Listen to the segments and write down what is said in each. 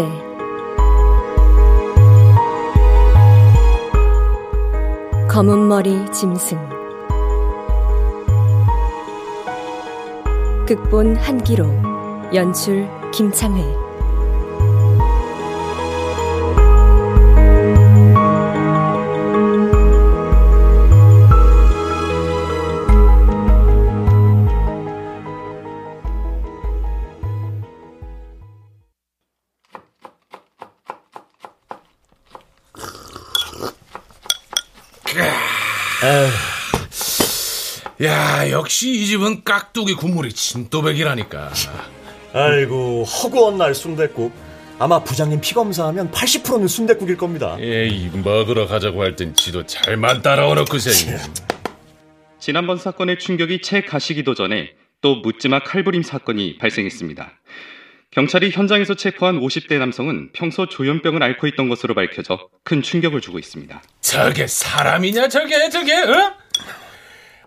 때 검은 머리 짐승. 극본 한기로. 연출 김창회 역시 이 집은 깍두기 국물이 진또백이라니까. 아이고, 허구한 날 순댓국. 아마 부장님 피 검사하면 80%는 순댓국일 겁니다. 에이, 먹으러 가자고 할 땐 지도 잘만 따라오놓고서. 지난번 사건의 충격이 채 가시기도 전에 또 묻지마 칼부림 사건이 발생했습니다. 경찰이 현장에서 체포한 50대 남성은 평소 조현병을 앓고 있던 것으로 밝혀져 큰 충격을 주고 있습니다. 저게 사람이냐 저게 저게 어?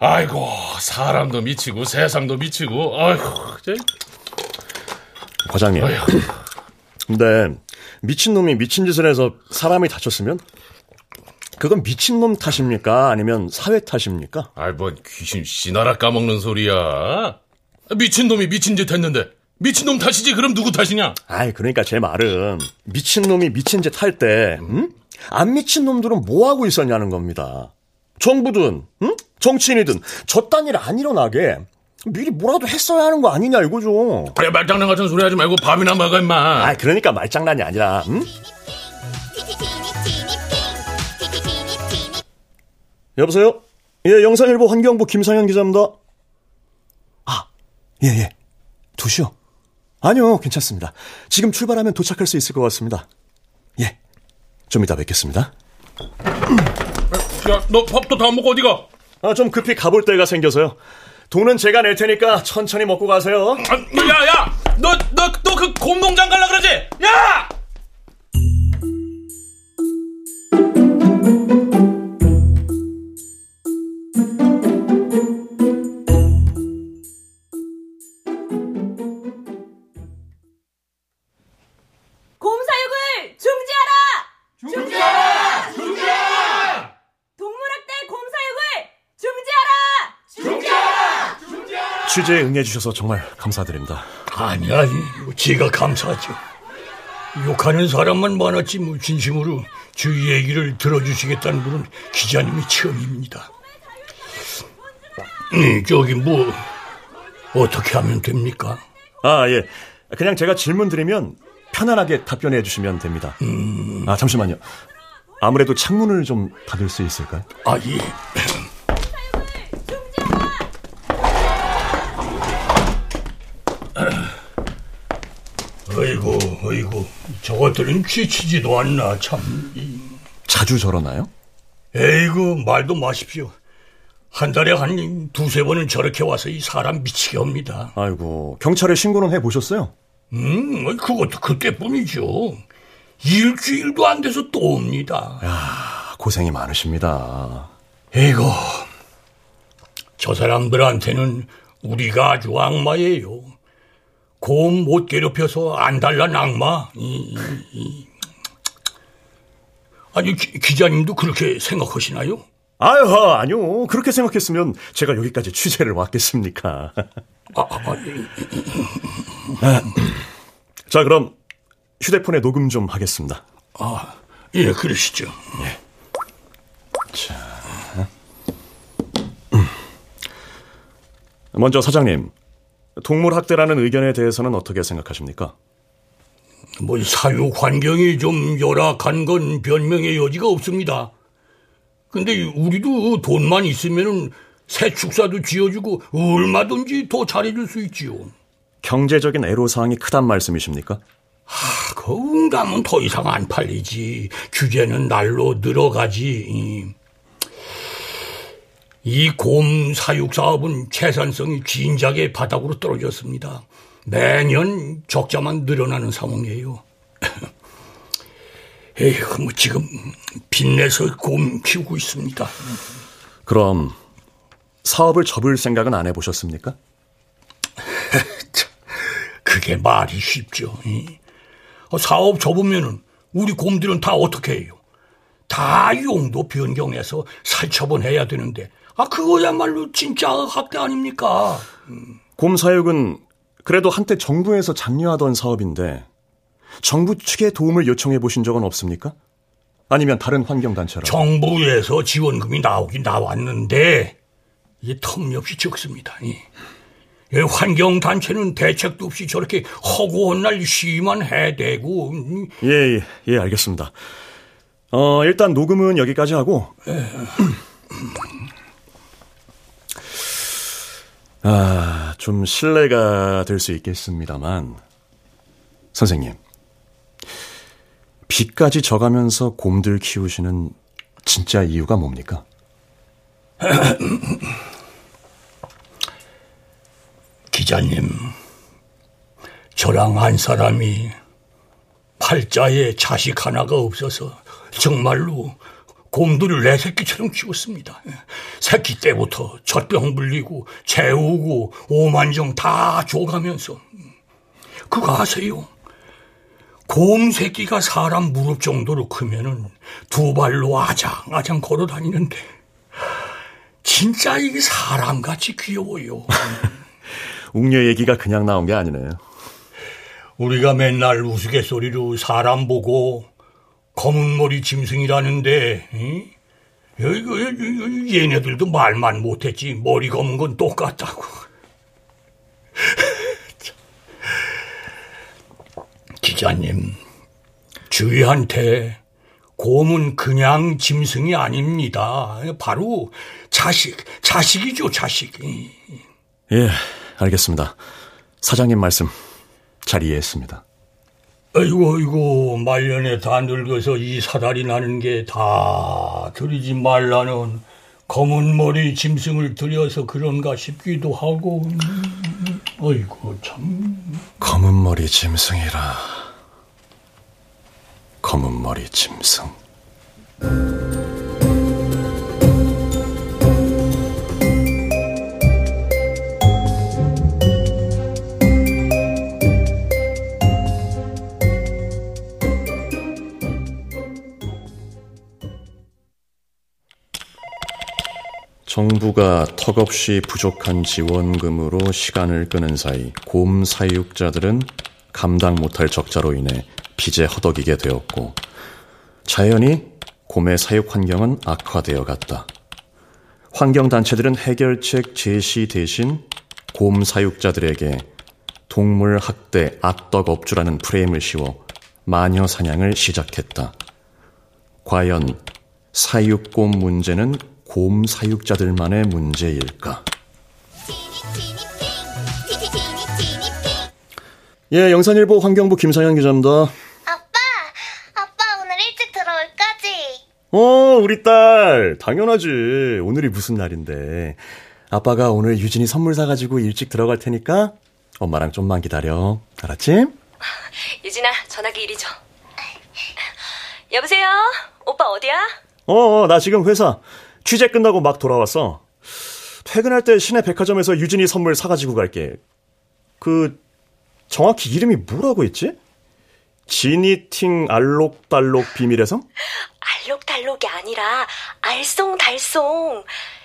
아이고 사람도 미치고 세상도 미치고 아이고 저... 과장님 아이고. 근데 미친 놈이 미친 짓을 해서 사람이 다쳤으면 그건 미친 놈 탓입니까? 아니면 사회 탓입니까? 아이 뭔 귀신 씨나라 까먹는 소리야 미친 놈이 미친 짓 했는데 미친 놈 탓이지 그럼 누구 탓이냐? 아이 그러니까 제 말은 미친 놈이 미친 짓 할때 음? 안 미친 놈들은 뭐 하고 있었냐는 겁니다. 정부든 응? 정치인이든 저딴 일 안 일어나게 미리 뭐라도 했어야 하는 거 아니냐 이거죠. 그래 말장난 같은 소리 하지 말고 밥이나 먹어 임마. 아 그러니까 말장난이 아니라 응? 여보세요? 예 영상일보 환경부 김상현 기자입니다. 아 예예 예. 2시요? 아니요, 괜찮습니다. 지금 출발하면 도착할 수 있을 것 같습니다. 예. 좀 이따 뵙겠습니다. 야, 너 밥도 다 먹고 어디가? 아, 좀 급히 가볼 때가 생겨서요. 돈은 제가 낼 테니까 천천히 먹고 가세요. 아, 야, 야! 너, 너, 너그 곰농장 갈라 그러지? 야! 취재에 응해주셔서 정말 감사드립니다. 아니, 아니, 제가 감사하죠. 욕하는 사람만 많았지, 뭐, 진심으로 주위 얘기를 들어주시겠다는 분은 기자님이 처음입니다. 음, 저기, 뭐, 어떻게 하면 됩니까? 아, 예. 그냥 제가 질문 드리면 편안하게 답변해 주시면 됩니다. 음... 아, 잠시만요. 아무래도 창문을 좀 닫을 수 있을까요? 아, 예. 어이구, 어이구. 저것들은 지치지도 않나, 참. 자주 저러나요? 에이구, 말도 마십시오. 한 달에 한 두세 번은 저렇게 와서 이 사람 미치게 합니다. 아이고, 경찰에 신고는 해 보셨어요? 음, 그것도 그때뿐이죠. 일주일도 안 돼서 또 옵니다. 야, 고생이 많으십니다. 에이구, 저 사람들한테는 우리가 아주 악마예요. 곰 못 괴롭혀서 안 달란 악마. 아니 기, 기자님도 그렇게 생각하시나요? 아유, 아니요. 그렇게 생각했으면 제가 여기까지 취재를 왔겠습니까? 아, 아, 아, 아, 자, 그럼 휴대폰에 녹음 좀 하겠습니다. 아, 예, 그러시죠. 예. 자. 먼저 사장님, 동물 학대라는 의견에 대해서는 어떻게 생각하십니까? 뭐 사육 환경이 좀 열악한 건 변명의 여지가 없습니다. 근데 우리도 돈만 있으면 새 축사도 지어주고 얼마든지 더 잘해줄 수 있지요. 경제적인 애로사항이 크단 말씀이십니까? 하, 그 응감은 더 이상 안 팔리지. 규제는 날로 늘어가지. 이 곰 사육 사업은 채산성이 진작에 바닥으로 떨어졌습니다. 매년 적자만 늘어나는 상황이에요. 에휴, 뭐 지금 빚내서 곰 키우고 있습니다. 그럼 사업을 접을 생각은 안 해보셨습니까? 그게 말이 쉽죠. 사업 접으면은 우리 곰들은 다 어떻게 해요? 다 용도 변경해서 살처분해야 되는데 아 그거야말로 진짜 학대 아닙니까? 곰 사육은 그래도 한때 정부에서 장려하던 사업인데 정부 측의 도움을 요청해 보신 적은 없습니까? 아니면 다른 환경단체라? 정부에서 지원금이 나오긴 나왔는데 이게 텀없이 적습니다. 이. 이 환경단체는 대책도 없이 저렇게 허구한 날 시만 해대고 음, 예, 예, 예, 알겠습니다. 어, 일단 녹음은 여기까지 하고. 아, 좀 신뢰가 될 수 있겠습니다만. 선생님. 비까지 져가면서 곰들 키우시는 진짜 이유가 뭡니까? 기자님, 저랑 한 사람이 팔자에 자식 하나가 없어서 정말로 곰들을 내 새끼처럼 키웠습니다. 새끼 때부터 젖병 불리고 재우고 오만정 다 줘가면서 그거 아세요? 곰 새끼가 사람 무릎 정도로 크면은 두 발로 아장아장 걸어 다니는데 진짜 이게 사람같이 귀여워요. 웅녀 얘기가 그냥 나온 게 아니네요. 우리가 맨날 우스갯소리로 사람 보고 검은 머리 짐승이라는데 이? 이거, 얘네들도 말만 못했지 머리 검은 건 똑같다고. 기자님, 주위한테 곰은 그냥 짐승이 아닙니다. 바로 자식, 자식이죠, 자식. 예, 알겠습니다. 사장님 말씀 잘 이해했습니다. 아이고, 아이고, 말년에 다 늙어서 이 사달이 나는 게 다 들이지 말라는 검은 머리 짐승을 들여서 그런가 싶기도 하고. 아이고, 참. 검은 머리 짐승이라. 검은 머리 짐승. 정부가 턱없이 부족한 지원금으로 시간을 끄는 사이 곰 사육자들은 감당 못할 적자로 인해 빚에 허덕이게 되었고 자연히 곰의 사육 환경은 악화되어 갔다. 환경단체들은 해결책 제시 대신 곰 사육자들에게 동물 학대 악덕 업주라는 프레임을 씌워 마녀 사냥을 시작했다. 과연 사육곰 문제는 곰 사육자들만의 문제일까? 예, 영산일보 환경부 김상현 기자입니다. 아빠, 아빠 오늘 일찍 들어올 거지? 어, 우리 딸. 당연하지. 오늘이 무슨 날인데. 아빠가 오늘 유진이 선물 사가지고 일찍 들어갈 테니까 엄마랑 좀만 기다려. 알았지? 유진아, 전화기 이리 줘. 여보세요? 오빠 어디야? 어, 어, 나 지금 회사 취재 끝나고 막 돌아왔어. 퇴근할 때 시내 백화점에서 유진이 선물 사가지고 갈게. 그, 정확히 이름이 뭐라고 했지? 지니팅 알록달록 비밀의 성? 알록달록이 아니라 알쏭달쏭.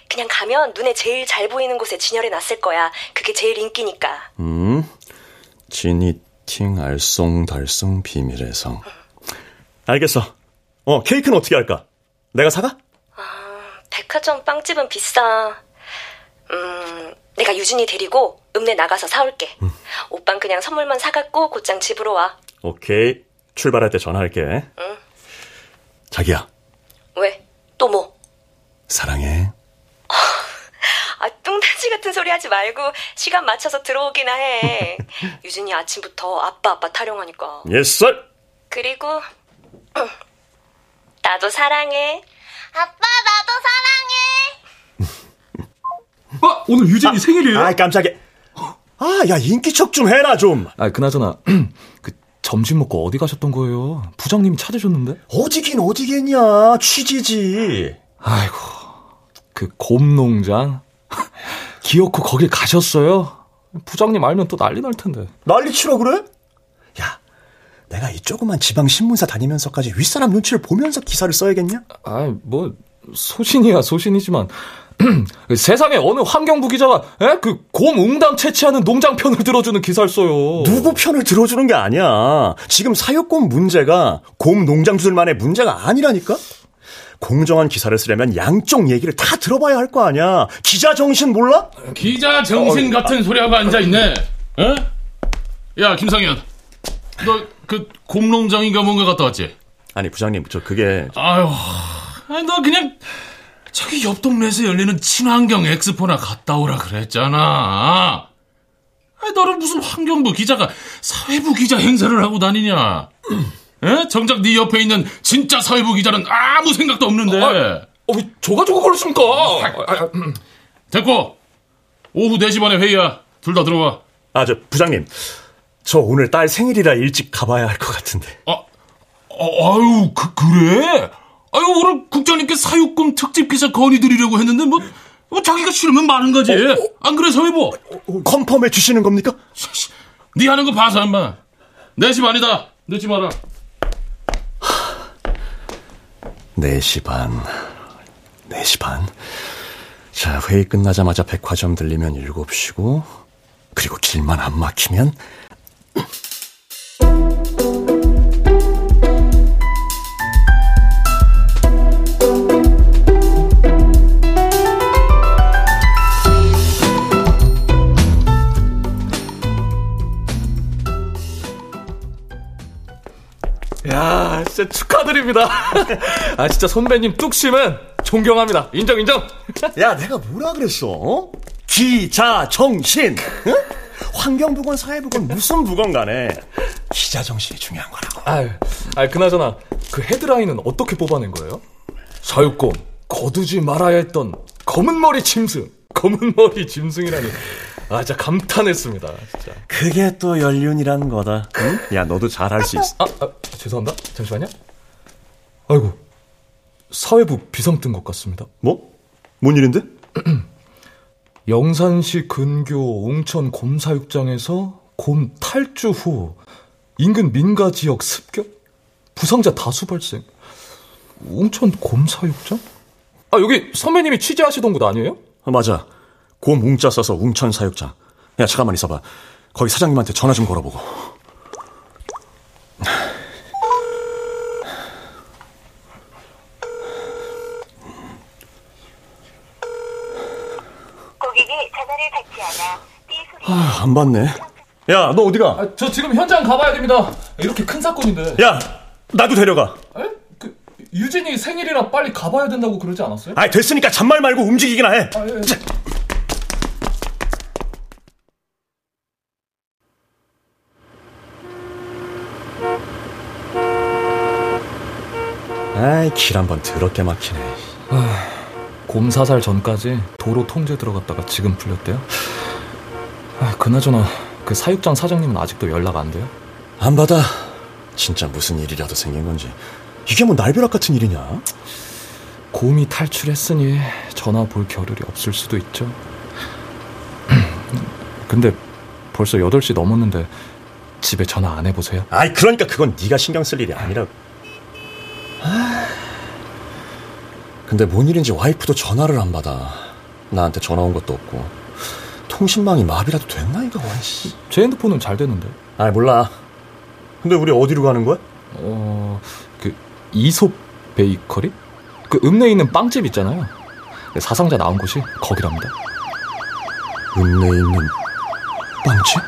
그냥 가면 눈에 제일 잘 보이는 곳에 진열해 놨을 거야. 그게 제일 인기니까. 음, 지니팅 알쏭달쏭 비밀의 성. 알겠어. 어, 케이크는 어떻게 할까? 내가 사가? 백화점 빵집은 비싸. 음, 내가 유진이 데리고 읍내 나가서 사올게. 오빤 그냥 선물만 사갖고 곧장 집으로 와. 오케이. 출발할 때 전화할게. 응. 자기야, 왜? 또 뭐? 사랑해. 아, 뚱딴지 같은 소리 하지 말고 시간 맞춰서 들어오기나 해. 유진이 아침부터 아빠 아빠 타령하니까. sir. 그리고 나도 사랑해. 아빠 나도 사랑해. 아, 오늘 유진이 생일이에요? 아, 깜짝이야. 아, 야, 인기척 좀 해라, 좀. 아, 그나저나 그 점심 먹고 어디 가셨던 거예요? 부장님이 찾으셨는데? 어디긴 어디겠냐. 취지지. 아이고, 그 곰농장 기어코 거길 가셨어요? 부장님 알면 또 난리 날 텐데. 난리 치러 그래? 야, 내가 이 조그만 지방 신문사 다니면서까지 윗사람 눈치를 보면서 기사를 써야겠냐? 아, 뭐 소신이야 소신이지만 세상에 어느 환경부 기자가 에? 그곰 웅당 채취하는 농장 편을 들어주는 기사를 써요. 누구 편을 들어주는 게 아니야. 지금 사육곰 문제가 곰 농장주들만의 문제가 아니라니까? 공정한 기사를 쓰려면 양쪽 얘기를 다 들어봐야 할 거 아니야. 기자 정신 몰라? 기자 정신 같은 소리하고 앉아 있네. 어? 야, 김상현. 너 그 곰농장인가 뭔가 갔다 왔지? 아니, 부장님, 저 그게. 아유, 너 그냥 저기 옆 동네에서 열리는 친환경 엑스포나 갔다 오라 그랬잖아. 아니, 너는 무슨 환경부 기자가 사회부 기자 행사를 하고 다니냐? 에? 정작 네 옆에 있는 진짜 사회부 기자는 아무 생각도 없는데. 아, 어, 저 가지고 그러십니까? 됐고, 오후 4시 반에 회의야. 둘 다 들어와. 아, 저, 부장님. 저 오늘 딸 생일이라 일찍 가봐야 할 것 같은데. 아, 어, 아유, 그, 그래? 아유, 오늘 국장님께 사육금 특집 기사 건의드리려고 했는데, 뭐, 뭐 자기가 싫으면 많은 거지. 어, 어, 안 그래, 서해보? 어, 컨펌해 주시는 겁니까? 네 하는 거 봐서, 인마. 4시 반이다. 늦지 마라. 4시 반. 4시 반. 자, 회의 끝나자마자 백화점 들리면 7시고, 그리고 길만 안 막히면 야, 진짜 축하드립니다. 아, 진짜 선배님 뚝심은 존경합니다. 인정, 인정. 야, 내가 뭐라 그랬어? 어? 기자 정신. 응? 환경부건 사회부건 무슨 부건 간에 기자 정신이 중요한 거라고. 아유, 아 그나저나 그 헤드라인은 어떻게 뽑아낸 거예요? 사육곰 거두지 말아야 했던 검은 머리 짐승, 검은 머리 짐승이라니. 아, 진짜 감탄했습니다. 진짜. 그게 또 연륜이라는 거다. 응? 야, 너도 잘할 수 있어. 아, 아, 죄송합니다. 잠시만요. 아이고, 사회부 비상 뜬 것 같습니다. 뭐? 뭔 일인데? 영산시 근교 웅천 곰사육장에서 곰 탈주 후 인근 민가 지역 습격? 부상자 다수 발생. 웅천 곰사육장? 아, 여기 선배님이 취재하시던 곳 아니에요? 아, 맞아. 곰 웅자 써서 웅천 사육장. 야, 잠깐만 있어봐. 거기 사장님한테 전화 좀 걸어보고. 고객이 전화를 받지 않아 삐 소리. 아, 안 받네. 야, 너 어디가? 아, 저 지금 현장 가봐야 됩니다. 이렇게 큰 사건인데. 야, 나도 데려가. 에? 그 유진이 생일이라 빨리 가봐야 된다고 그러지 않았어요? 아, 됐으니까 잔말 말고 움직이기나 해. 아, 예, 예. 아이, 길 한번 더럽게 막히네. 곰 사살 전까지 도로 통제 들어갔다가 지금 풀렸대요. 아, 그나저나 그 사육장 사장님은 아직도 연락 안 돼요? 안 받아. 진짜 무슨 일이라도 생긴 건지. 이게 뭐 날벼락 같은 일이냐? 곰이 탈출했으니 전화 볼 겨를이 없을 수도 있죠. 근데 벌써 8시 넘었는데 집에 전화 안 해보세요? 아이, 그러니까 그건 네가 신경 쓸 일이 아니라고. 근데 뭔 일인지 와이프도 전화를 안 받아. 나한테 전화 온 것도 없고. 통신망이 마비라도 됐나 이거? 와이씨. 제 핸드폰은 잘 되는데. 아 몰라. 근데 우리 어디로 가는 거야? 어, 그 이솝 베이커리? 그 읍내에 있는 빵집 있잖아요. 사상자 나온 곳이 거기랍니다. 읍내에 있는 빵집?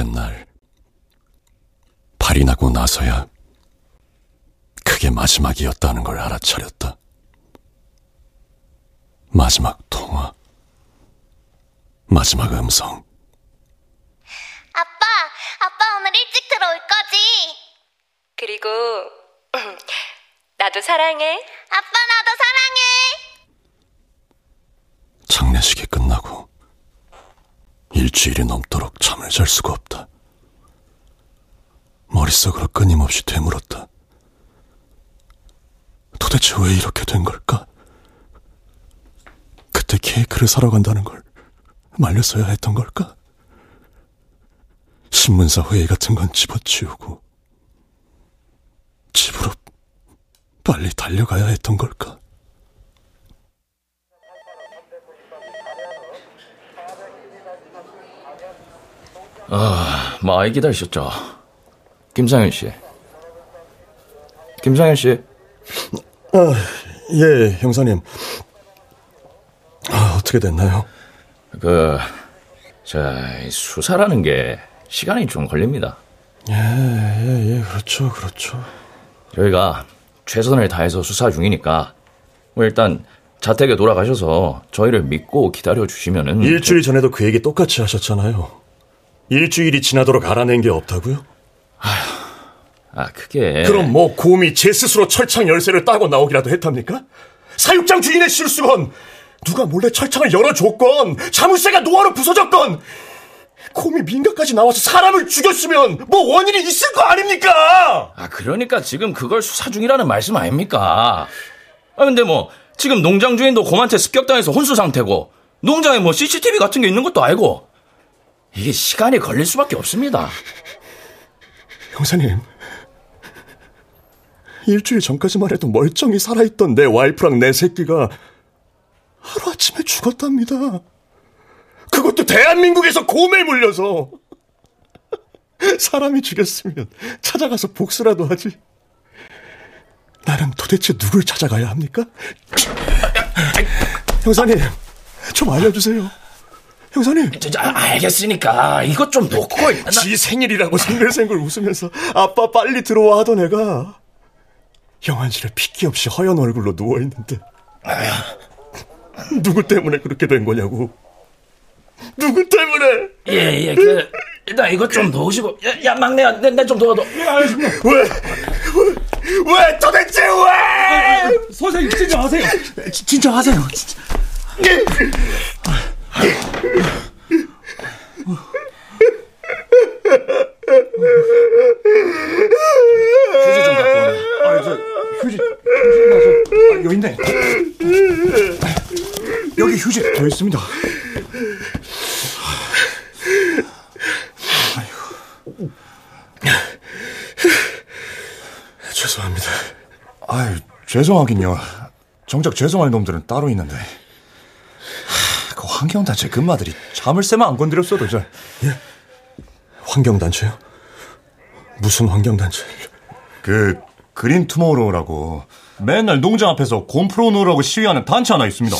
셋째 날, 발이 나고 나서야 그게 마지막이었다는 걸 알아차렸다. 마지막 통화, 마지막 음성. 아빠, 아빠 오늘 일찍 들어올 거지? 그리고 나도 사랑해. 아빠 나도 사랑해. 장례식이 끝나고 일주일이 넘도록 잠을 잘 수가 없다. 머릿속으로 끊임없이 되물었다. 도대체 왜 이렇게 된 걸까? 그때 케이크를 사러 간다는 걸 말렸어야 했던 걸까? 신문사 회의 같은 건 집어치우고 집으로 빨리 달려가야 했던 걸까? 아, 많이 기다리셨죠? 김상현 씨. 김상현 씨. 아, 예, 형사님. 아, 어떻게 됐나요? 그, 자, 수사라는 게 시간이 좀 걸립니다. 예, 예, 예, 그렇죠, 그렇죠. 저희가 최선을 다해서 수사 중이니까, 뭐 일단 자택에 돌아가셔서 저희를 믿고 기다려 주시면은. 일주일 전에도 그 얘기 똑같이 하셨잖아요. 일주일이 지나도록 알아낸 게 없다고요? 아, 그게. 그럼 뭐 곰이 제 스스로 철창 열쇠를 따고 나오기라도 했답니까? 사육장 주인의 실수건 누가 몰래 철창을 열어줬건 자물쇠가 노화로 부서졌건 곰이 민가까지 나와서 사람을 죽였으면 뭐 원인이 있을 거 아닙니까? 아, 그러니까 지금 그걸 수사 중이라는 말씀 아닙니까? 아, 근데 뭐, 지금 농장 주인도 곰한테 습격당해서 혼수 상태고, 농장에 뭐 CCTV 같은 게 있는 것도 알고, 이게 시간이 걸릴 수밖에 없습니다. 형사님 일주일 전까지만 해도 멀쩡히 살아있던 내 와이프랑 내 새끼가 하루아침에 죽었답니다. 그것도 대한민국에서 곰에 물려서. 사람이 죽였으면 찾아가서 복수라도 하지. 나는 도대체 누굴 찾아가야 합니까? 형사님, 좀 알려주세요. 형사님. 저, 저, 알겠으니까 이것 좀 놓고. 지 생일이라고 생글생글 웃으면서 아빠 빨리 들어와 하던 애가 영안실에 핏기 없이 허연 얼굴로 누워 있는데 누구 때문에 그렇게 된 거냐고 누구 때문에 예, 예, 그, 일단 이것 좀 놓으시고. 야, 야 막내야, 내, 내좀 도와줘. 왜? 왜? 왜 도대체 왜? 선생님, 진정하세요. 진정하세요 진짜. 휴지 좀 갖고 오네. 아, 저 휴지 휴지 맞아. 아, 여기 있네. 여기 휴지 더 있습니다. 아이고. 죄송합니다. 아유, 죄송하긴요. 정작 죄송할 놈들은 따로 있는데. 환경단체 금마들이 자물쇠만 안 건드렸어도 저. 환경단체요? 무슨 환경단체? 그 그린 투모로우라고 맨날 농장 앞에서 곰 풀어놓으라고 시위하는 단체 하나 있습니다.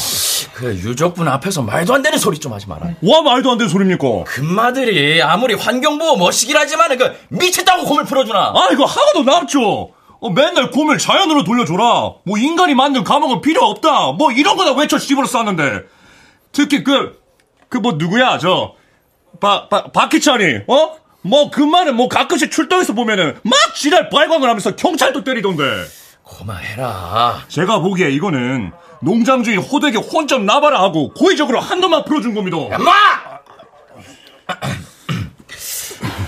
그 유족분 앞에서 말도 안 되는 소리 좀 하지 마라. 와 말도 안 되는 소리입니까? 금마들이 아무리 환경보호 멋이긴 하지만 그 미쳤다고 곰을 풀어주나? 아 이거 하나도 남죠. 어, 맨날 곰을 자연으로 돌려줘라. 뭐 인간이 만든 감옥은 필요 없다. 뭐 이런 거다 외쳐 씹으로 쌌는데. 특히 그 그 뭐 누구야 저 바, 바, 박희찬이 어? 뭐그 말은 뭐 가끔씩 출동해서 보면은 막 지랄 발광을 하면서 경찰도 때리던데. 고마해라. 제가 보기에 이거는 농장 주인 호되게 혼점 나발아 하고 고의적으로 한 놈만 풀어준 겁니다. 엄마!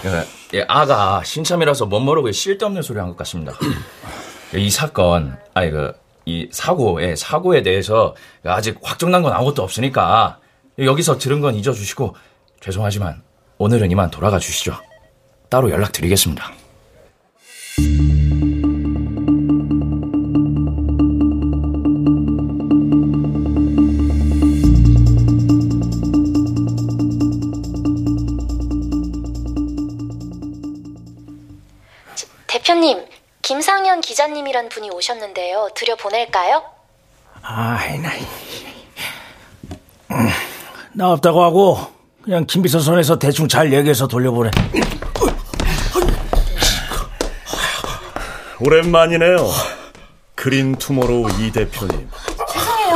예, 예, 아가 신참이라서 못 모르고 쓸데없는 소리 한 것 같습니다. 이 사건, 아니 그, 이 사고, 예, 사고에 대해서 아직 확정난 건 아무것도 없으니까 여기서 들은 건 잊어주시고 죄송하지만 오늘은 이만 돌아가 주시죠. 따로 연락드리겠습니다. 김상현 기자님이란 분이 오셨는데요. 들여보낼까요? 아이, 나, 음, 나 없다고 하고, 그냥 김비서 손에서 대충 잘 얘기해서 돌려보내. 오랜만이네요. 그린 투모로우 이 대표님. 죄송해요.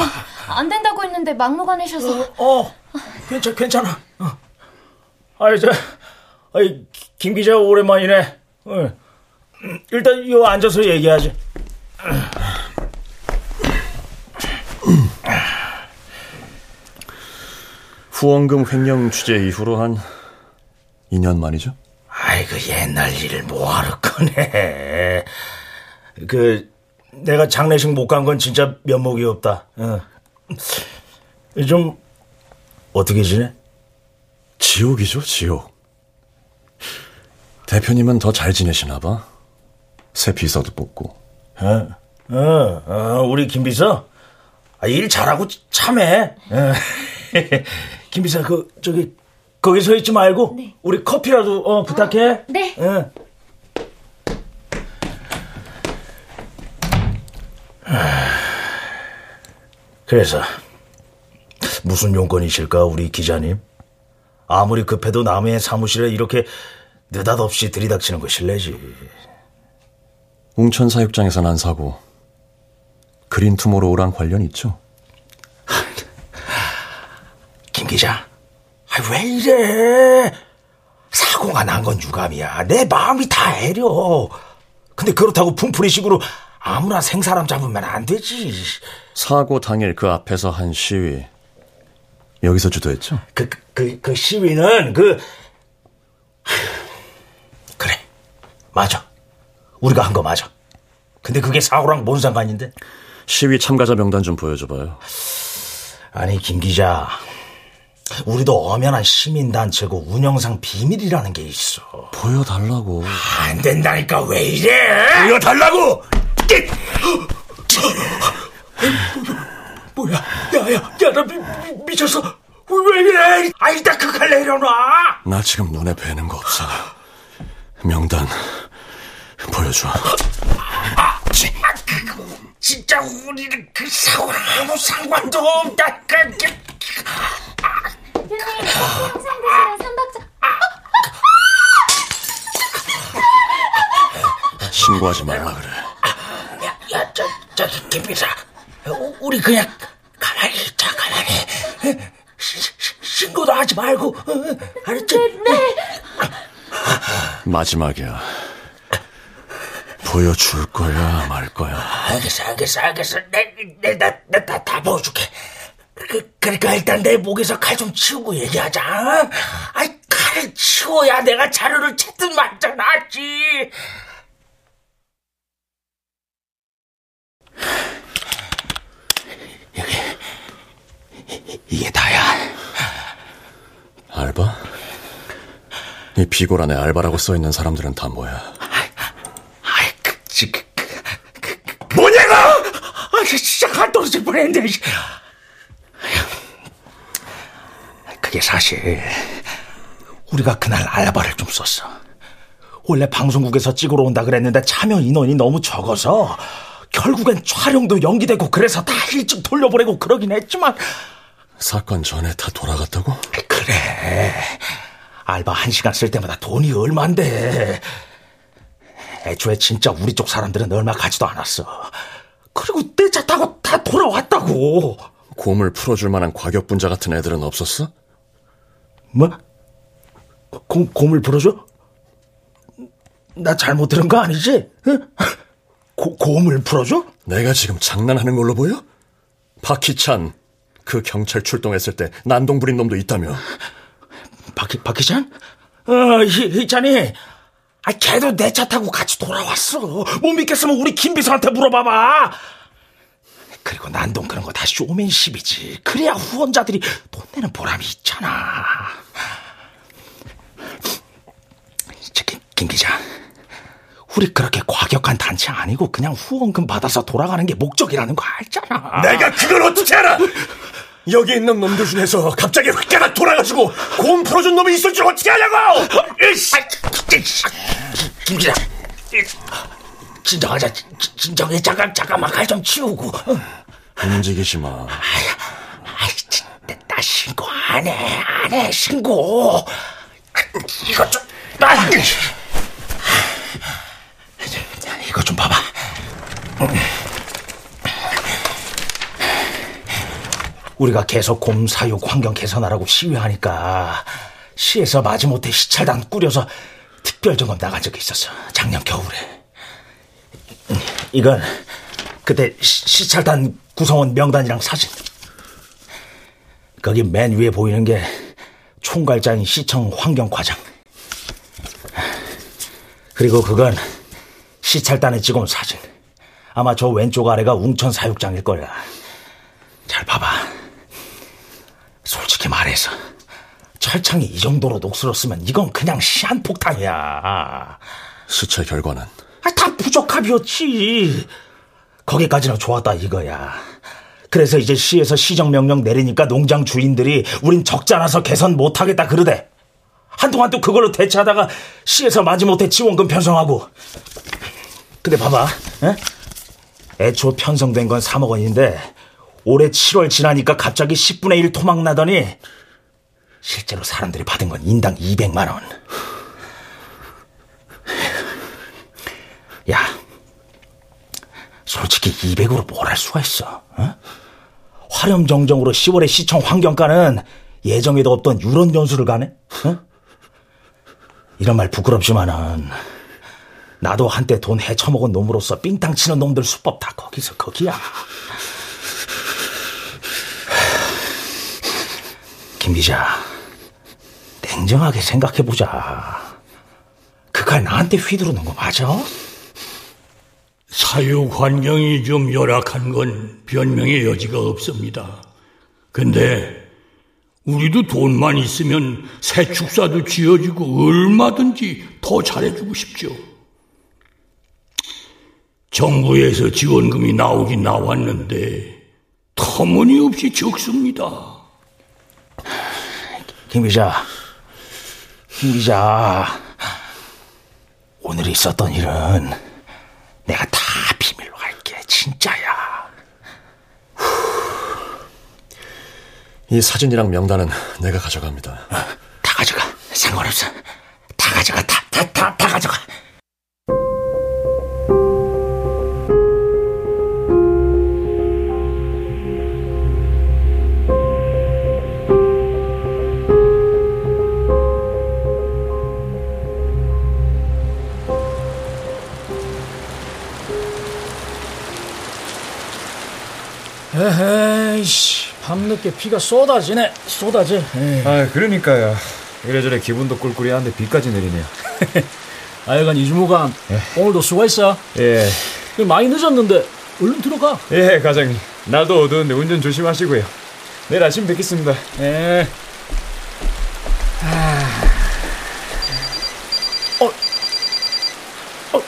안 된다고 했는데 막무가내셔서. 어, 괜찮, 괜찮아. 어. 아이, 저, 아이, 김 기자 오랜만이네. 어. 일단, 요 앉아서 얘기하지. 후원금 횡령 취재 이후로 한 2년 만이죠? 아이, 그 옛날 일을 뭐하러 꺼내. 그, 내가 장례식 못 간 건 진짜 면목이 없다. 어. 좀, 어떻게 지내? 지옥이죠, 지옥. 대표님은 더 잘 지내시나 봐. 새 비서도 뽑고. 어, 어, 어 우리 김 비서? 아, 일 잘하고 참해. 어. 김 비서, 그, 저기, 거기 서 있지 말고, 우리 커피라도, 어, 부탁해. 네. 어. 그래서, 무슨 용건이실까, 우리 기자님? 아무리 급해도 남의 사무실에 이렇게 느닷없이 들이닥치는 거 실례지. 웅천 사육장에서 난 사고 그린 투모로우랑 관련 있죠? 김 기자, 아, 왜 이래? 사고가 난 건 유감이야. 내 마음이 다 애려. 근데 그렇다고 품풀이식으로 아무나 생사람 잡으면 안 되지. 사고 당일 그 앞에서 한 시위 여기서 주도했죠? 그, 그, 그 시위는 그, 그래. 맞아. 우리가 한 거 맞아. 근데 그게 사고랑 뭔 상관인데? 시위 참가자 명단 좀 보여줘봐요. 아니, 김 기자. 우리도 엄연한 시민단체고 운영상 비밀이라는 게 있어. 보여달라고. 안 된다니까 왜 이래? 보여달라고! 뭐야? 야, 야, 야, 나 미, 미, 미쳤어. 왜 이래? 아, 일단 그걸 내려놔! 나 지금 눈에 뵈는 거 없어. 명단 보여줘. 아, 지, 아, 그, 진짜 우리는 그 사고랑 아무 상관도 없다. 그, 그, 삼박자. 신고하지 말라 그래. 야, 야, 저, 저기, 김비사. 우리 그냥 가만히 있자, 가만히. 시, 시, 신고도 하지 말고, 어, 알았지? 네. 마지막이야. 보여줄 거야, 말 거야. 알겠어, 알겠어, 알겠어. 내, 내, 나, 나, 다, 다 보여줄게. 그, 그러니까 일단 내 목에서 칼 좀 치우고 얘기하자. 아이, 칼을 치워야 내가 자료를 찾든 말든 하지. 여기, 이게 다야. 알바? 이 비고란에 알바라고 써있는 사람들은 다 뭐야? 그, 지, 그, 그, 그, 뭐냐고! 아, 진짜 간 떨어질 뻔했는데. 그게 사실, 우리가 그날 알바를 좀 썼어. 원래 방송국에서 찍으러 온다 그랬는데 참여 인원이 너무 적어서, 결국엔 촬영도 연기되고 그래서 다 일찍 돌려보내고 그러긴 했지만, 사건 전에 다 돌아갔다고? 그래. 알바 한 시간 쓸 때마다 돈이 얼만데. 애초에 진짜 우리 쪽 사람들은 얼마 가지도 않았어. 그리고 내 차 타고 다 돌아왔다고. 곰을 풀어줄 만한 과격분자 같은 애들은 없었어? 뭐? 곰, 곰을 풀어줘? 나 잘못 들은 거 아니지? 응? 고, 곰을 풀어줘? 내가 지금 장난하는 걸로 보여? 박희찬, 그 경찰 출동했을 때 난동 부린 놈도 있다며. 박희, 박희찬? 어, 희, 희찬이. 아, 걔도 내 차 타고 같이 돌아왔어. 못 믿겠으면 우리 김 비서한테 물어봐봐. 그리고 난동 그런 거 다 쇼맨십이지. 그래야 후원자들이 돈 내는 보람이 있잖아. 저기, 김 기자. 우리 그렇게 과격한 단체 아니고 그냥 후원금 받아서 돌아가는 게 목적이라는 거 알잖아. 내가 그걸 어떻게 알아? 여기 있는 놈들 중에서 갑자기 흑가락 돌아가지고 곰 풀어준 놈이 있을 줄 어떻게 아냐고! 김 기자. 진정하자. 진정해. 잠깐, 잠깐만 갈좀 치우고. 움직이지 마. 아이, 나, 나 신고 안 해. 안 해. 신고. 이거 좀, 나. 이거 좀 봐봐. 우리가 계속 곰 사육 환경 개선하라고 시위하니까 시에서 마지못해 시찰단 꾸려서 특별 점검 나간 적이 있었어. 작년 겨울에. 이건 그때 시, 시찰단 구성원 명단이랑 사진. 거기 맨 위에 보이는 게 총괄장인 시청 환경과장. 그리고 그건 시찰단에 찍어온 사진. 아마 저 왼쪽 아래가 웅천 사육장일 거야. 잘 봐봐. 솔직히 말해서 철창이 이 정도로 녹슬었으면 이건 그냥 시한폭탄이야. 시찰 결과는 아, 다 부적합이었지. 거기까지는 좋았다 이거야. 그래서 이제 시에서 시정명령 내리니까 농장 주인들이 우린 적잖아서 개선 못하겠다 그러대. 한동안 또 그걸로 대체하다가 시에서 마지못해 지원금 편성하고. 근데 봐봐. 에? 애초 편성된 건 3억 원인데 올해 7월 지나니까 갑자기 10분의 1 토막 나더니 실제로 사람들이 받은 건 인당 200만 원. 야, 솔직히 200으로 뭘 할 수가 있어? 어? 화렴정정으로 10월에 시청 환경가는 예정에도 없던 유런 연수를 가네? 어? 이런 말 부끄럽지만은 나도 한때 돈 헤쳐먹은 놈으로서 삥땅 치는 놈들 수법 다 거기서 거기야. 김 기자, 냉정하게 생각해보자. 그 칼 나한테 휘두르는 거 맞아? 사육 환경이 좀 열악한 건 변명의 여지가 없습니다. 근데 우리도 돈만 있으면 새 축사도 지어주고 얼마든지 더 잘해주고 싶죠. 정부에서 지원금이 나오긴 나왔는데 터무니없이 적습니다. 김 기자, 김 기자, 오늘 있었던 일은 내가 다 비밀로 할게, 진짜야. 이 사진이랑 명단은 내가 가져갑니다. 다 가져가, 상관없어. 다 가져가, 다, 다, 다, 다 가져가. 에헤이씨 밤늦게 비가 쏟아지네 쏟아져 에이. 아, 그러니까요. 이래저래 기분도 꿀꿀이한데 비까지 내리네요. 하여간 이주무관 오늘도 수고했어 예. 많이 늦었는데 얼른 들어가 예, 과장님. 날도 어두운데 운전 조심하시고요. 내일 아침 뵙겠습니다. 예. 아. 어. 어.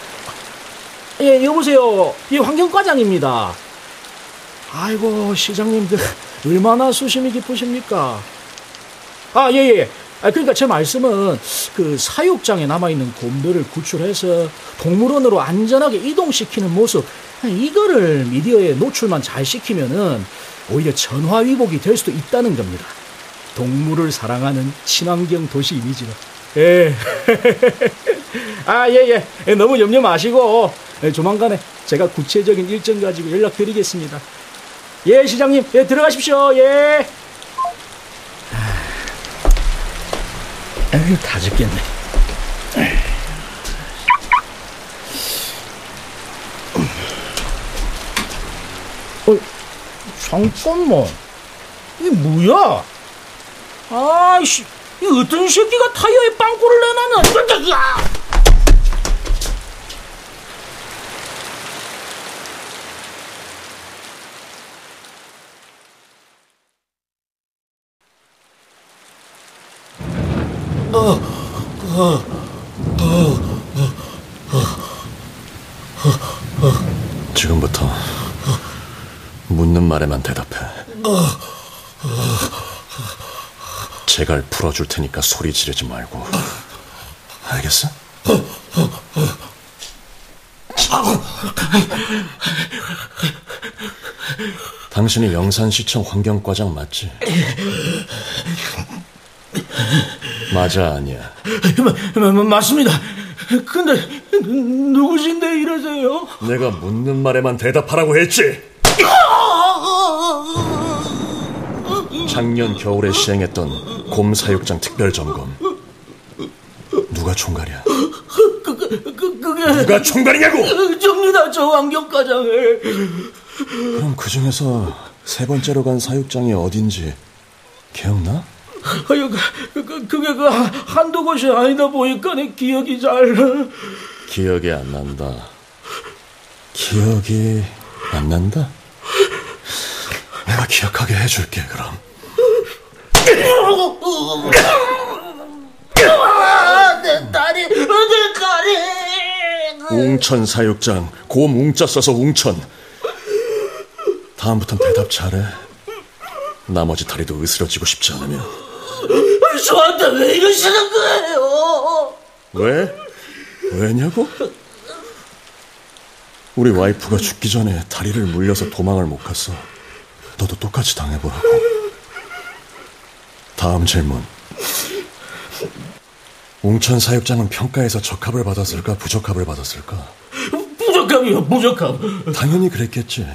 예, 여보세요. 예, 환경과장입니다. 아이고, 시장님들, 얼마나 수심이 깊으십니까? 아, 예, 예. 아, 그러니까 제 말씀은 그 사육장에 남아있는 곰들을 구출해서 동물원으로 안전하게 이동시키는 모습, 이거를 미디어에 노출만 잘 시키면은 오히려 전화위복이 될 수도 있다는 겁니다. 동물을 사랑하는 친환경 도시 이미지로. 예. 아, 예, 예. 너무 염려 마시고, 예, 조만간에 제가 구체적인 일정 가지고 연락드리겠습니다. 예, 시장님, 예, 들어가십시오, 예. 에휴, 다 죽겠네. 어, 잠깐만. 이게 뭐야? 아이씨, 이 어떤 새끼가 타이어에 빵꾸를 내놨나? 지금부터 묻는 말에만 대답해. 제갈 풀어줄 테니까 소리 지르지 말고. 알겠어? 당신이 영산시청 환경과장 맞지? 맞아, 아니야. 마, 마, 맞습니다. 근데 누구신데 이러세요? 내가 묻는 말에만 대답하라고 했지. 작년 겨울에 시행했던 곰사육장 특별점검. 누가 총괄이야? 그, 그, 그, 그게 누가 총괄이냐고! 접니다, 저 환경과장을. 그럼 그 중에서 세 번째로 간 사육장이 어딘지 기억나? 아유, 그, 그, 그게 그 한두 곳이 아니다 보니까 내 기억이 잘. 기억이 안 난다. 기억이 안 난다? 내가 기억하게 해줄게, 그럼. 내 딸이, 내 딸이. 웅천 사육장, 곰 웅자 써서 웅천. 다음부턴 대답 잘해. 나머지 다리도 으스러지고 싶지 않으면. 저한테 왜 이러시는 거예요? 왜? 왜냐고? 우리 와이프가 죽기 전에 다리를 물려서 도망을 못 갔어. 너도 똑같이 당해보라고. 다음 질문. 웅천 사육장은 평가에서 적합을 받았을까, 부적합을 받았을까? 부적합이요, 부적합. 당연히 그랬겠지.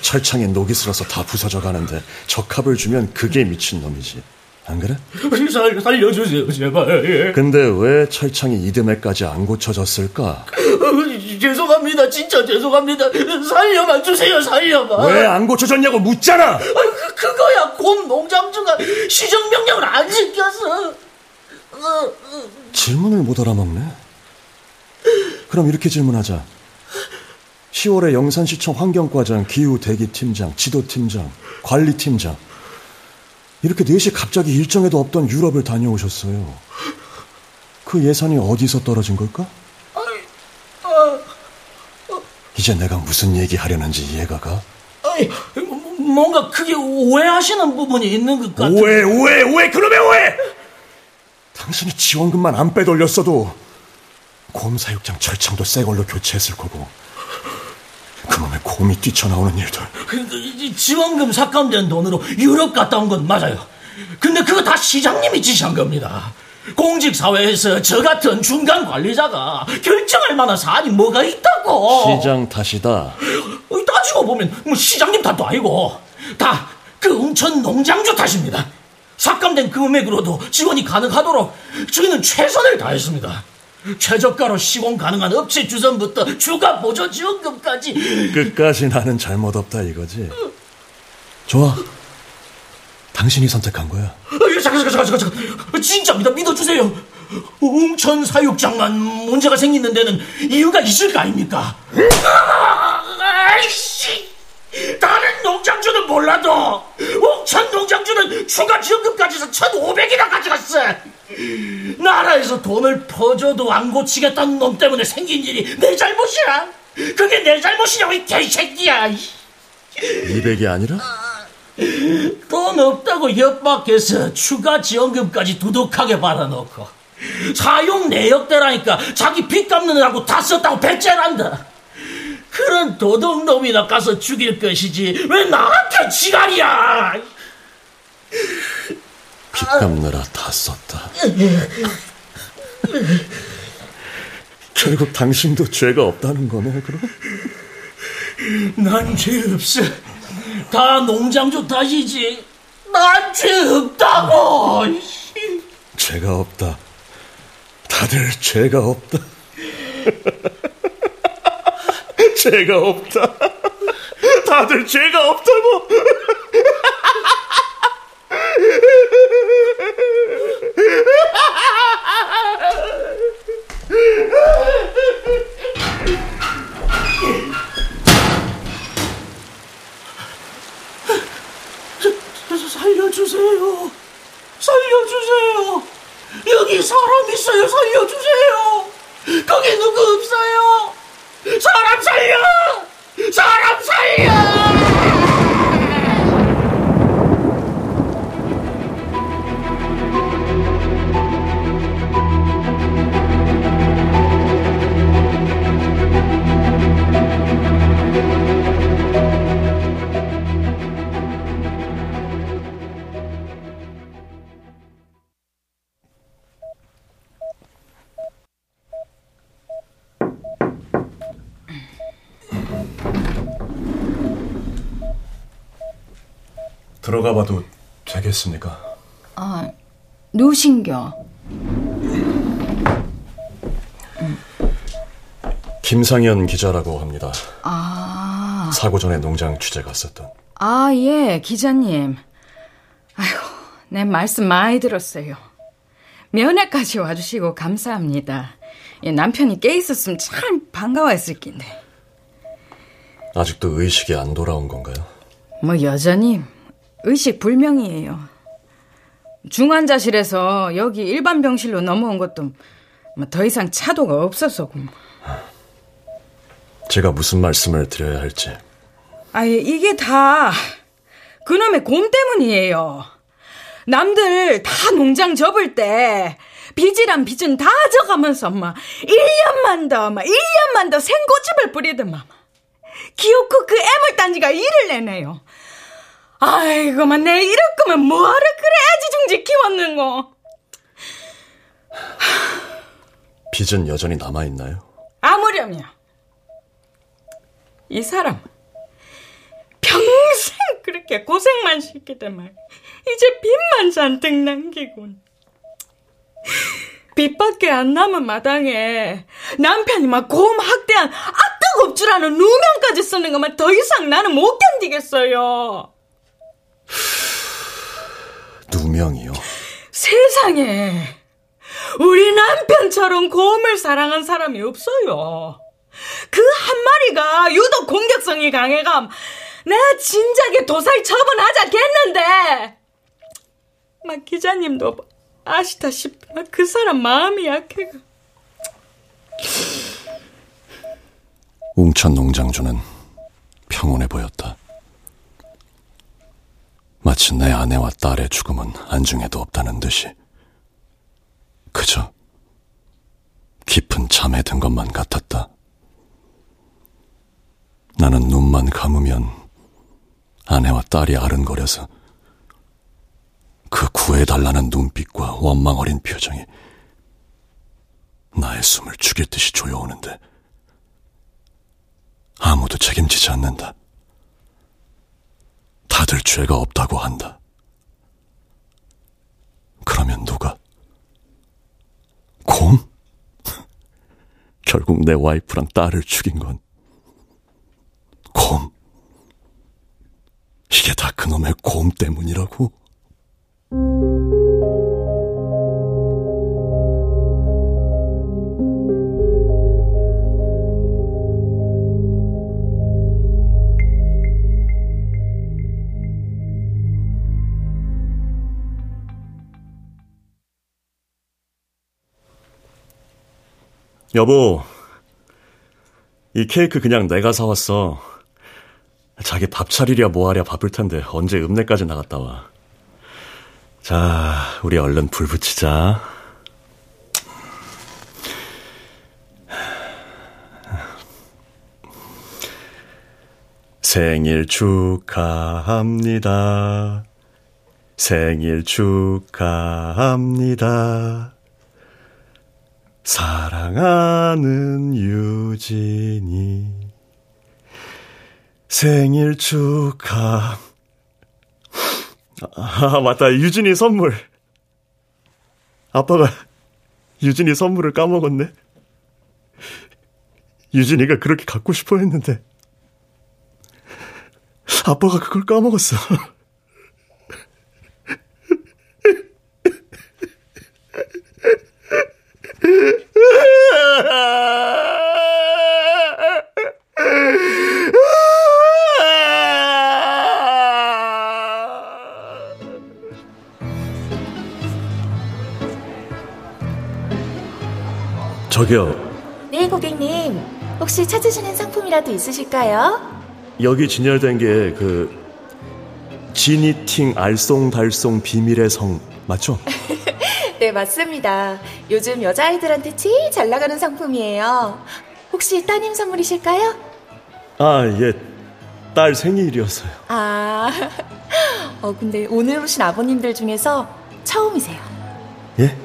철창에 녹이 슬어서 다 부서져 가는데 적합을 주면 그게 미친놈이지. 안 그래? 살, 살려주세요, 제발. 예. 근데 왜 철창이 이듬해까지 안 고쳐졌을까? 어, 죄송합니다, 진짜 죄송합니다. 살려만 주세요, 살려만. 왜 안 고쳐졌냐고 묻잖아! 아, 그, 그거야, 곰 농장주가 시정명령을 안 지켰어. 어, 어. 질문을 못 알아먹네. 그럼 이렇게 질문하자. 10월에 영산시청 환경과장, 기후대기팀장, 지도팀장, 관리팀장. 이렇게 넷이 갑자기 일정에도 없던 유럽을 다녀오셨어요. 그 예산이 어디서 떨어진 걸까? 이제 내가 무슨 얘기 하려는지 이해가 가? 아이, 뭔가 크게 오해하시는 부분이 있는 것 같아. 오해, 오해, 오해, 그놈의 오해! 당신이 지원금만 안 빼돌렸어도 곰사육장 철창도 새 걸로 교체했을 거고 그놈의 곰이 뛰쳐나오는 일들 그, 그, 지원금 삭감된 돈으로 유럽 갔다 온 건 맞아요. 근데 그거 다 시장님이 지시한 겁니다. 공직사회에서 저 같은 중간 관리자가 결정할 만한 사안이 뭐가 있다고. 시장 탓이다 어, 따지고 보면 뭐 시장님 탓도 아니고 다그 웅천 농장주 탓입니다. 삭감된 금액으로도 지원이 가능하도록 저희는 최선을 다했습니다. 최저가로 시공 가능한 업체 주선부터 주가 보조 지원금까지. 끝까지 나는 잘못 없다 이거지? 좋아. 당신이 선택한 거야. 아, 잠깐 잠깐 잠깐 잠깐 진짜입니다. 믿어주세요. 웅천 사육장만 문제가 생기는 데는 이유가 있을 거 아닙니까? 아이씨 다른 농장주는 몰라도 웅천 농장주는 추가 지원금까지 해서 1,500이나 가져갔어. 나라에서 돈을 퍼줘도 안 고치겠다는 놈 때문에 생긴 일이 내 잘못이야. 그게 내 잘못이냐고 이 개새끼야. 200이 아니라? 돈 없다고 협박해서 추가 지원금까지 두둑하게 받아놓고 사용 내역대라니까 자기 빚 갚느라고 다 썼다고 배째란다 그런 도둑놈이나 가서 죽일 것이지. 왜 나한테 지랄이야? 빚 갚느라 다 썼다. 결국 당신도 죄가 없다는 거네 그럼? 난 죄 없어. 다 농장주 탓이지. 난 죄 없다고 죄가 없다. 다들 죄가 없다 죄가 없다 다들 죄가 없다고 살려주세요. 살려주세요. 여기 사람 있어요. 살려주세요. 거기 누구 없어요. 사람 살려. 사람 살려. 들어가 봐도 되겠습니까? 아, 누구신겨? 김상현 기자라고 합니다. 아, 사고 전에 농장 취재 갔었던. 아, 예, 기자님. 아이고, 내 말씀 많이 들었어요. 면회까지 와주시고 감사합니다. 남편이 깨 있었으면 참 반가워했을 낀데. 아직도 의식이 안 돌아온 건가요? 뭐 여전히 의식 불명이에요. 중환자실에서 여기 일반 병실로 넘어온 것도 뭐더 이상 차도가 없어서. 제가 무슨 말씀을 드려야 할지. 아예 이게 다 그놈의 곰 때문이에요. 남들 다 농장 접을 때 빚이란 빚은 다 져가면서 막 1년만 더, 막 1년만 더 생고집을 뿌리더만 기어코 그 애물단지가 일을 내네요. 아이고만 내 이럴 거면 뭐하러 그래 애지중지 키웠는 거. 빚은 여전히 남아 있나요? 아무렴요. 이 사람 평생 그렇게 고생만 시키더만 이제 빚만 잔뜩 남기군. 빚밖에 안 남은 마당에 남편이 막곰 학대한 아는 누명까지 쓰는 것만 더 이상 나는 못 견디겠어요. 누명이요? 세상에 우리 남편처럼 곰을 사랑한 사람이 없어요. 그 한 마리가 유독 공격성이 강해감 내가 진작에 도사리 처분하자겠는데 막 기자님도 아시다시피 그 사람 마음이 약해가 웅천 농장주는 평온해 보였다. 마치 내 아내와 딸의 죽음은 안중에도 없다는 듯이 그저 깊은 잠에 든 것만 같았다. 나는 눈만 감으면 아내와 딸이 아른거려서 그 구해달라는 눈빛과 원망 어린 표정이 나의 숨을 죽일 듯이 조여오는데 아무도 책임지지 않는다. 다들 죄가 없다고 한다. 그러면 누가? 곰? 결국 내 와이프랑 딸을 죽인 건 곰. 이게 다 그놈의 곰 때문이라고? 여보, 이 케이크 그냥 내가 사왔어. 자기 밥 차리랴 뭐하랴 바쁠 텐데 언제 읍내까지 나갔다 와. 자, 우리 얼른 불 붙이자. 생일 축하합니다. 생일 축하합니다. 사랑하는 유진이 생일 축하. 아, 맞다. 유진이 선물. 아빠가 유진이 선물을 까먹었네. 유진이가 그렇게 갖고 싶어 했는데. 아빠가 그걸 까먹었어. 저기요. 네, 고객님. 혹시 찾으시는 상품이라도 있으실까요? 여기 진열된 게 그 지니팅 알쏭달쏭 비밀의 성 맞죠? 네, 맞습니다. 요즘 여자아이들한테 제일 잘 나가는 상품이에요. 혹시 따님 선물이실까요? 아, 예. 딸 생일이었어요. 아, 어, 근데 오늘 오신 아버님들 중에서 처음이세요. 예?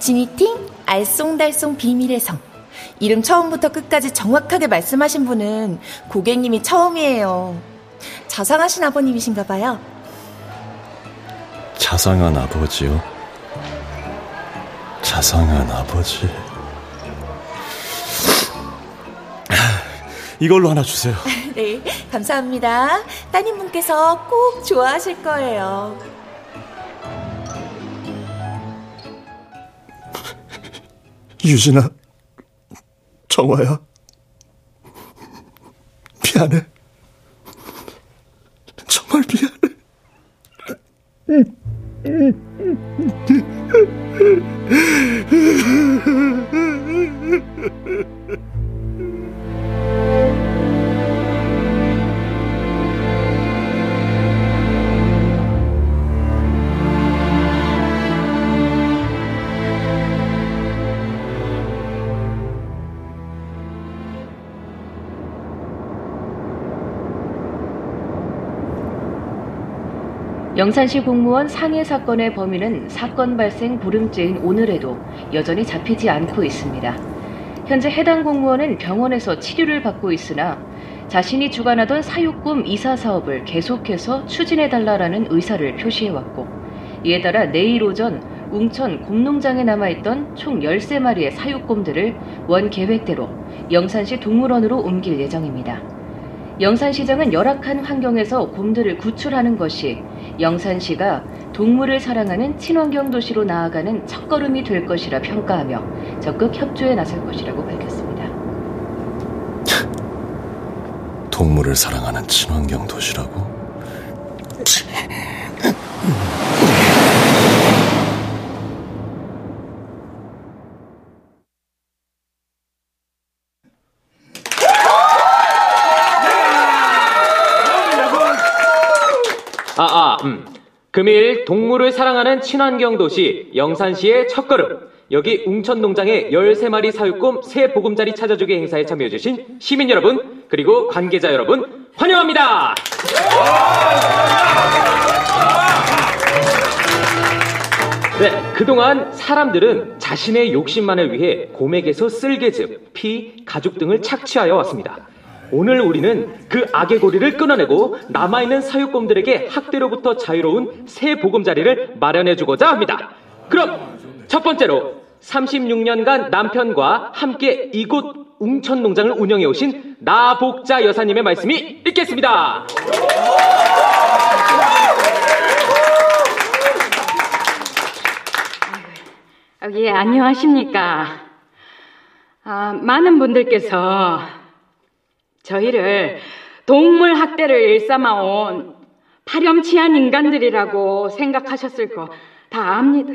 지니팅 알쏭달쏭 비밀의 성. 이름 처음부터 끝까지 정확하게 말씀하신 분은 고객님이 처음이에요. 자상하신 아버님이신가 봐요. 자상한 아버지요? 자상한 아버지. 이걸로 하나 주세요. 네, 감사합니다. 따님분께서 꼭 좋아하실 거예요. 유진아, 정화야, 미안해. 영산시 공무원 상해 사건의 범인은 사건 발생 보름째인 오늘에도 여전히 잡히지 않고 있습니다. 현재 해당 공무원은 병원에서 치료를 받고 있으나 자신이 주관하던 사육금 이사 사업을 계속해서 추진해달라라는 의사를 표시해왔고 이에 따라 내일 오전 웅천 곰농장에 남아있던 총 13마리의 사육곰들을 원 계획대로 영산시 동물원으로 옮길 예정입니다. 영산시장은 열악한 환경에서 곰들을 구출하는 것이 영산시가 동물을 사랑하는 친환경 도시로 나아가는 첫걸음이 될 것이라 평가하며 적극 협조에 나설 것이라고 밝혔습니다. 동물을 사랑하는 친환경 도시라고? 아, 아, 음. 금일 동물을 사랑하는 친환경 도시 영산시의 첫걸음. 여기 웅천농장의 13마리 사육곰 새 보금자리 찾아주기 행사에 참여해주신 시민 여러분, 그리고 관계자 여러분, 환영합니다! 네, 그동안 사람들은 자신의 욕심만을 위해 곰에게서 쓸개즙, 피, 가죽 등을 착취하여 왔습니다. 오늘 우리는 그 악의 고리를 끊어내고 남아있는 사육곰들에게 학대로부터 자유로운 새 보금자리를 마련해 주고자 합니다. 그럼 첫 번째로 36년간 남편과 함께 이곳 웅천 농장을 운영해 오신 나복자 여사님의 말씀이 있겠습니다. 아, 예, 안녕하십니까. 아, 많은 분들께서 저희를 동물 학대를 일삼아온 파렴치한 인간들이라고 생각하셨을 거 다 압니다.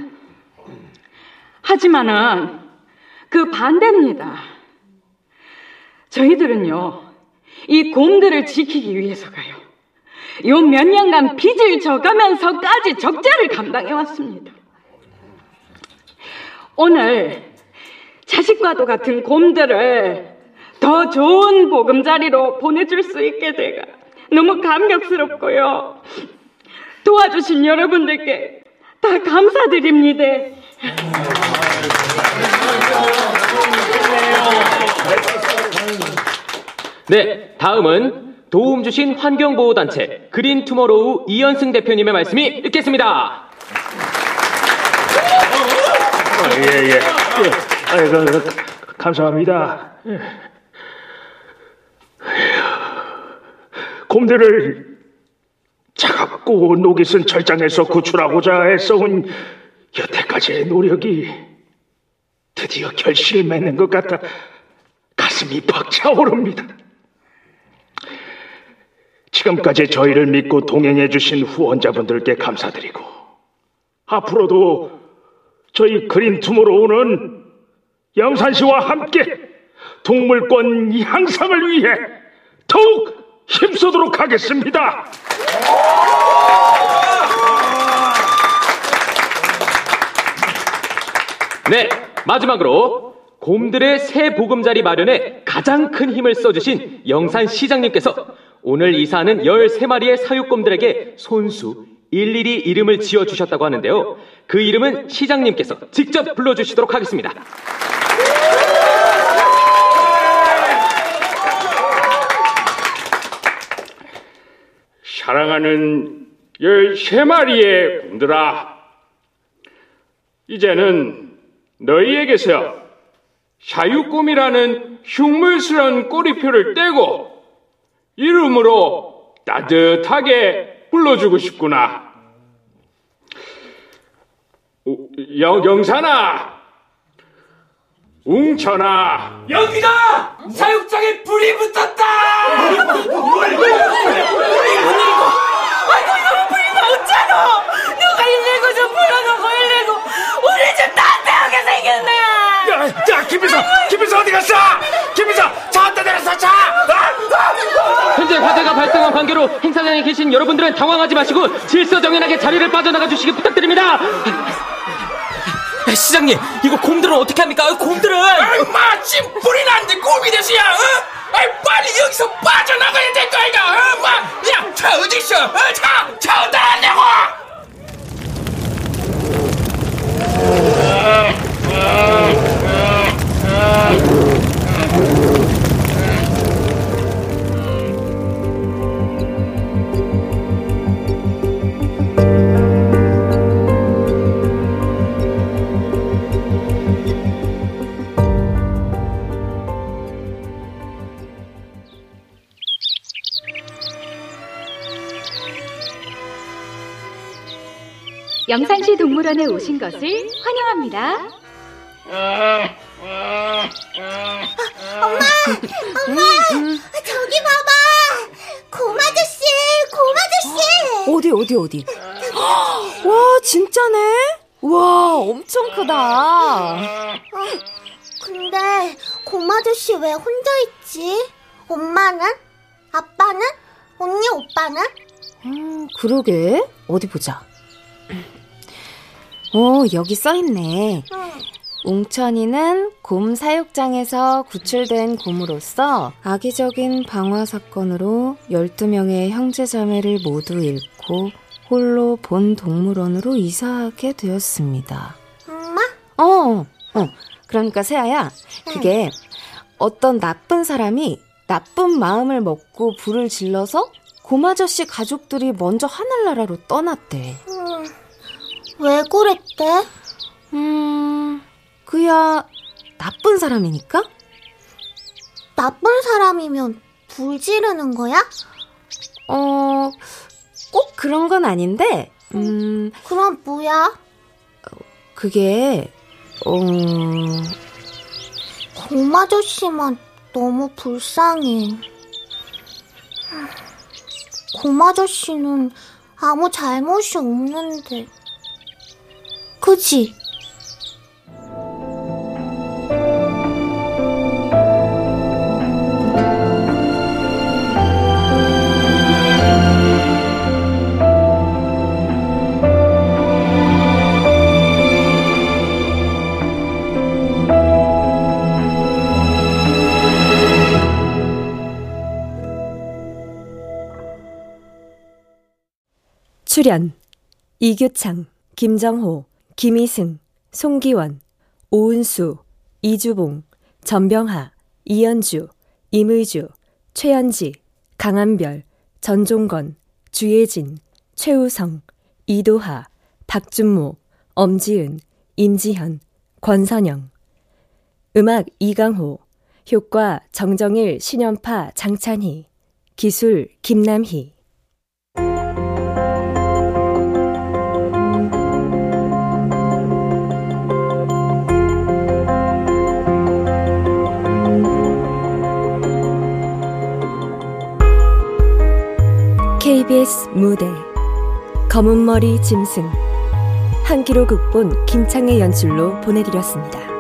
하지만은 그 반대입니다. 저희들은요, 이 곰들을 지키기 위해서 가요, 요 몇 년간 빚을 져가면서까지 적자를 감당해 왔습니다. 오늘 자식과도 같은 곰들을 더 좋은 보금자리로 보내줄 수 있게 돼가 너무 감격스럽고요. 도와주신 여러분들께 다 감사드립니다. 네, 다음은 도움 주신 환경보호단체 그린 투모로우 이현승 대표님의 말씀이 있겠습니다. 예, 예. 예. 아이, 그, 그, 감사합니다. 곰들을 차갑고 녹이 쓴 철장에서 구출하고자 애써온 여태까지의 노력이 드디어 결실을 맺는 것 같아 가슴이 벅차오릅니다. 지금까지 저희를 믿고 동행해 주신 후원자분들께 감사드리고, 앞으로도 저희 그린 투모로우는 영산시와 함께 동물권 향상을 위해 더욱 힘쓰도록 하겠습니다. 네, 마지막으로 곰들의 새 보금자리 마련에 가장 큰 힘을 써주신 영산 시장님께서 오늘 이사하는 13마리의 사육곰들에게 손수 일일이 이름을 지어주셨다고 하는데요. 그 이름은 시장님께서 직접 불러주시도록 하겠습니다. 사랑하는 13마리의 곰들아, 이제는 너희에게서 사육곰이라는 흉물스러운 꼬리표를 떼고 이름으로 따뜻하게 불러주고 싶구나. 영, 영산아, 웅천아 여기다! 사육장에 불이 붙었다! 불이 불이 아이고 이거 불이가 없잖아 누가 119좀 불러놓고 119 우리 집 난태하게 생겼네 야, 야, 김비서! 김비서 어디 갔어? 김비서! 차 한대 내렸어, 차! 현재 화재가 발생한 관계로 행사장에 계신 여러분들은 당황하지 마시고 질서정연하게 자리를 빠져나가 주시기 부탁드립니다. 시장님, 이거 곰들은 어떻게 합니까? 곰들은! 마침 불이 났는데 곰이 됐어야, 어? 아이, 빨리 여기서 빠져나가야 될 거 아이가, 어? 마, 야, 차 어디 있어? 어, 차! 차 어디 왔냐고! 영상시 동물원에 오신 것을 환영합니다. 엄마! 엄마! 저기 봐봐! 곰 아저씨! 곰 아저씨! 어디 어디 어디? 와 진짜네? 와 엄청 크다. 어, 근데 곰 아저씨 왜 혼자 있지? 엄마는? 아빠는? 언니 오빠는? 음, 그러게 어디 보자. 어 여기 써 있네. 웅천이는 곰 사육장에서 구출된 곰으로서 악의적인 방화 사건으로 12명의 형제자매를 모두 잃고 홀로 본 동물원으로 이사하게 되었습니다. 엄마? 어, 어. 그러니까 세아야, 그게 어떤 나쁜 사람이 나쁜 마음을 먹고 불을 질러서 곰 아저씨 가족들이 먼저 하늘나라로 떠났대. 음, 왜 그랬대? 음, 그야 나쁜 사람이니까? 나쁜 사람이면 불 지르는 거야? 어, 꼭 그런 건 아닌데, 음, 그럼 뭐야? 그게, 어, 곰 아저씨만 너무 불쌍해. 곰 아저씨는 아무 잘못이 없는데. 그지? 출연 이규창, 김정호, 김희승, 송기원, 오은수, 이주봉, 전병하, 이연주, 임의주, 최현지, 강한별, 전종건, 주예진, 최우성, 이도하, 박준모, 엄지은, 임지현, 권선영. 음악 이강호. 효과 정정일, 신연파, 장찬희. 기술 김남희 KBS 무대 검은머리 짐승 한기로 극본 김창의 연출로 보내드렸습니다.